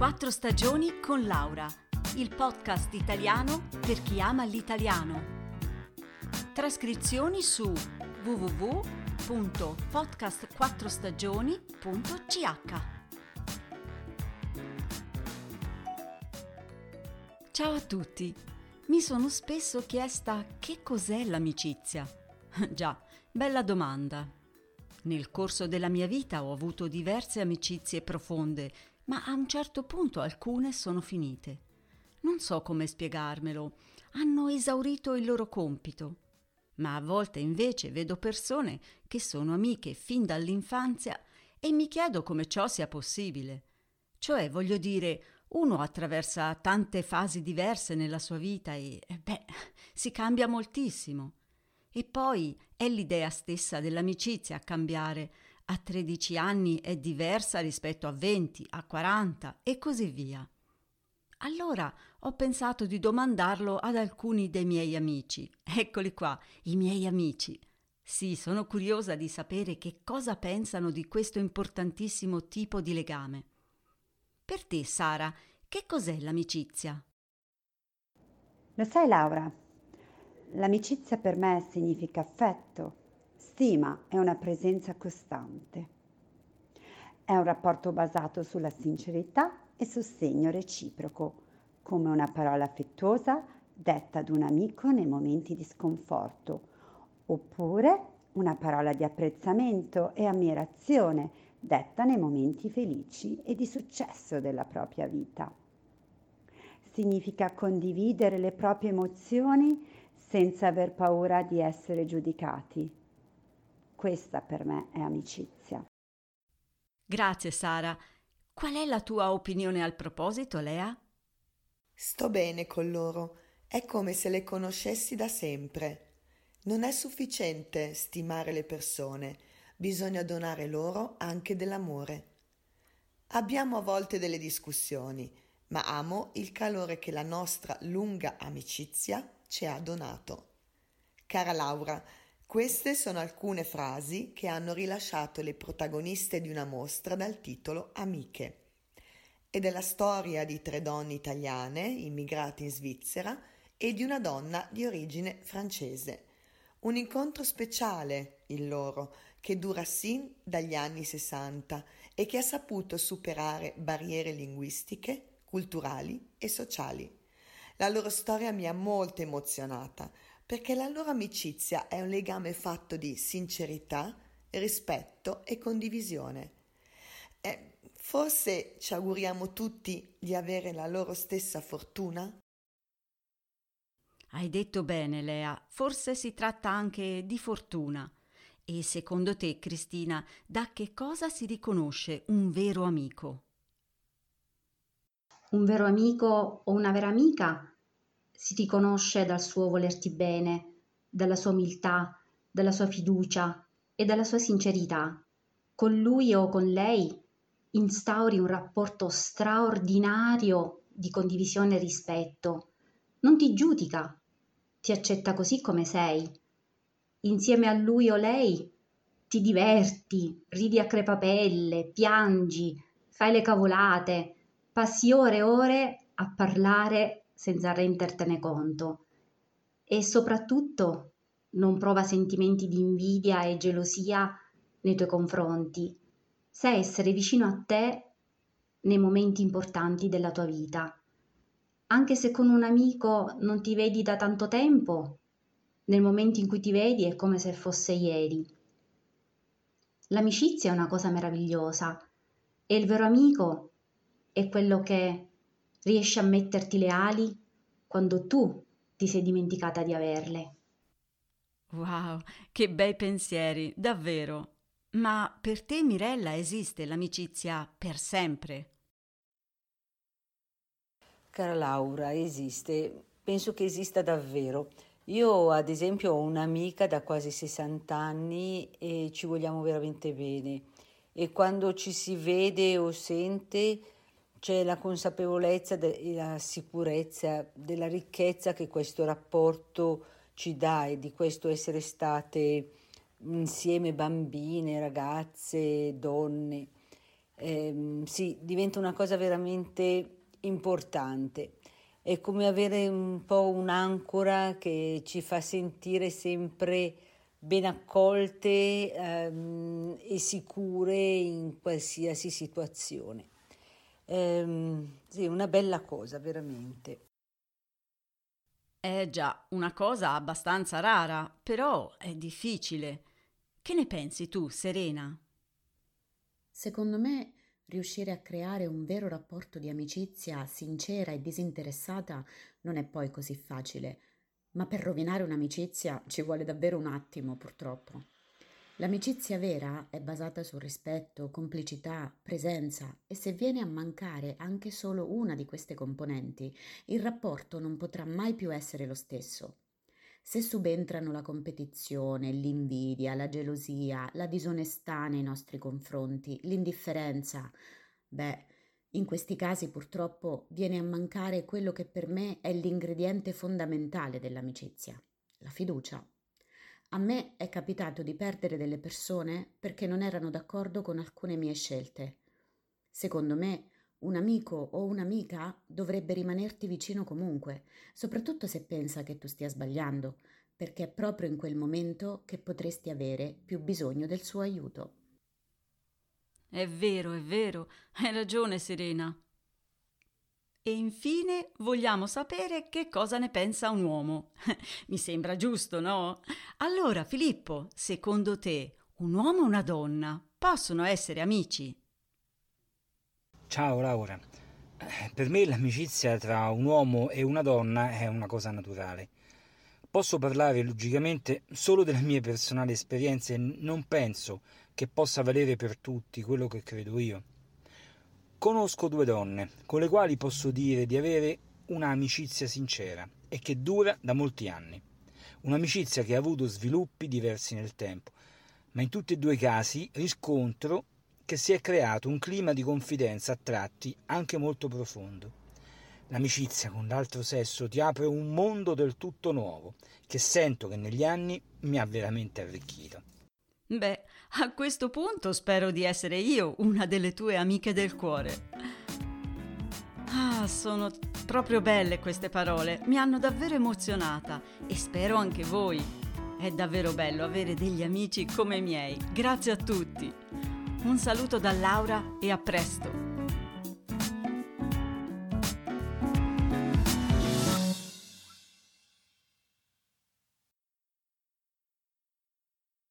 Quattro stagioni con Laura, il podcast italiano per chi ama l'italiano. Trascrizioni su www.podcastquattrostagioni.ch. Ciao a tutti! Mi sono spesso chiesta che cos'è l'amicizia. Già, bella domanda. Nel corso della mia vita ho avuto diverse amicizie profonde, ma a un certo punto alcune sono finite. Non so come spiegarmelo, hanno esaurito il loro compito. Ma a volte invece vedo persone che sono amiche fin dall'infanzia e mi chiedo come ciò sia possibile. Cioè, voglio dire, uno attraversa tante fasi diverse nella sua vita e, beh, si cambia moltissimo. E poi è l'idea stessa dell'amicizia a cambiare. A 13 anni è diversa rispetto a 20, a 40 e così via. Allora ho pensato di domandarlo ad alcuni dei miei amici. Eccoli qua, i miei amici. Sì, sono curiosa di sapere che cosa pensano di questo importantissimo tipo di legame. Per te, Sara, che cos'è l'amicizia? Lo sai, Laura, L'amicizia per me significa affetto, stima e una presenza costante. È un rapporto basato sulla sincerità e sostegno reciproco, come una parola affettuosa detta ad un amico nei momenti di sconforto, oppure una parola di apprezzamento e ammirazione detta nei momenti felici e di successo della propria vita. Significa condividere le proprie emozioni senza aver paura di essere giudicati. Questa per me è amicizia. Grazie Sara. Qual è la tua opinione al proposito, Lea? Sto bene con loro. È come se le conoscessi da sempre. Non è sufficiente stimare le persone, bisogna donare loro anche dell'amore. Abbiamo a volte delle discussioni, ma amo il calore che la nostra lunga amicizia ci ha donato. Cara Laura, queste sono alcune frasi che hanno rilasciato le protagoniste di una mostra dal titolo Amiche. Ed è la storia di tre donne italiane immigrate in Svizzera e di una donna di origine francese. Un incontro speciale, il loro, che dura sin dagli anni 60 e che ha saputo superare barriere linguistiche, culturali e sociali. La loro storia mi ha molto emozionata perché la loro amicizia è un legame fatto di sincerità, rispetto e condivisione. E forse ci auguriamo tutti di avere la loro stessa fortuna? Hai detto bene, Lea, forse si tratta anche di fortuna. E secondo te, Cristina, da che cosa si riconosce un vero amico? Un vero amico o una vera amica si riconosce dal suo volerti bene, dalla sua umiltà, dalla sua fiducia e dalla sua sincerità. Con lui o con lei instauri un rapporto straordinario di condivisione e rispetto. Non ti giudica, ti accetta così come sei. Insieme a lui o lei ti diverti, ridi a crepapelle, piangi, fai le cavolate, passi ore e ore a parlare senza rendertene conto e soprattutto non prova sentimenti di invidia e gelosia nei tuoi confronti, sa essere vicino a te nei momenti importanti della tua vita. Anche se con un amico non ti vedi da tanto tempo, nel momento in cui ti vedi è come se fosse ieri. L'amicizia è una cosa meravigliosa e il vero amico è quello che riesci a metterti le ali quando tu ti sei dimenticata di averle. Wow, che bei pensieri, davvero. Ma per te, Mirella, esiste l'amicizia per sempre? Cara Laura, esiste. Penso che esista davvero. Io, ad esempio, ho un'amica da quasi 60 anni e ci vogliamo veramente bene. E quando ci si vede o sente, c'è la consapevolezza e la sicurezza della ricchezza che questo rapporto ci dà e di questo essere state insieme bambine, ragazze, donne. eh, sì, diventa una cosa veramente importante. È come avere un po' un'ancora che ci fa sentire sempre ben accolte ehm, e sicure in qualsiasi situazione. Ehm, sì, una bella cosa, veramente. È già una cosa abbastanza rara, però è difficile. Che ne pensi tu, Serena? Secondo me, riuscire a creare un vero rapporto di amicizia sincera e disinteressata non è poi così facile ma per rovinare un'amicizia ci vuole davvero un attimo, purtroppo. L'amicizia vera è basata su rispetto, complicità, presenza e se viene a mancare anche solo una di queste componenti, il rapporto non potrà mai più essere lo stesso. Se subentrano la competizione, l'invidia, la gelosia, la disonestà nei nostri confronti, l'indifferenza, beh, in questi casi purtroppo viene a mancare quello che per me è l'ingrediente fondamentale dell'amicizia, la fiducia. A me è capitato di perdere delle persone perché non erano d'accordo con alcune mie scelte. Secondo me, un amico o un'amica dovrebbe rimanerti vicino comunque, soprattutto se pensa che tu stia sbagliando, perché è proprio in quel momento che potresti avere più bisogno del suo aiuto. È vero, è vero, hai ragione Serena. E infine vogliamo sapere che cosa ne pensa un uomo. Mi sembra giusto, no? Allora, Filippo, secondo te un uomo e una donna possono essere amici? Ciao Laura. Per me l'amicizia tra un uomo e una donna è una cosa naturale. Posso parlare logicamente solo delle mie personali esperienze e non penso che possa valere per tutti quello che credo io. Conosco due donne con le quali posso dire di avere un'amicizia sincera e che dura da molti anni. Un'amicizia che ha avuto sviluppi diversi nel tempo, ma in tutti e due i casi riscontro che si è creato un clima di confidenza a tratti anche molto profondo. L'amicizia con l'altro sesso ti apre un mondo del tutto nuovo che sento che negli anni mi ha veramente arricchito. Beh, a questo punto spero di essere io una delle tue amiche del cuore. Ah, sono proprio belle queste parole, mi hanno davvero emozionata e spero anche voi. È davvero bello avere degli amici come i miei. Grazie a tutti. Un saluto da Laura e a presto.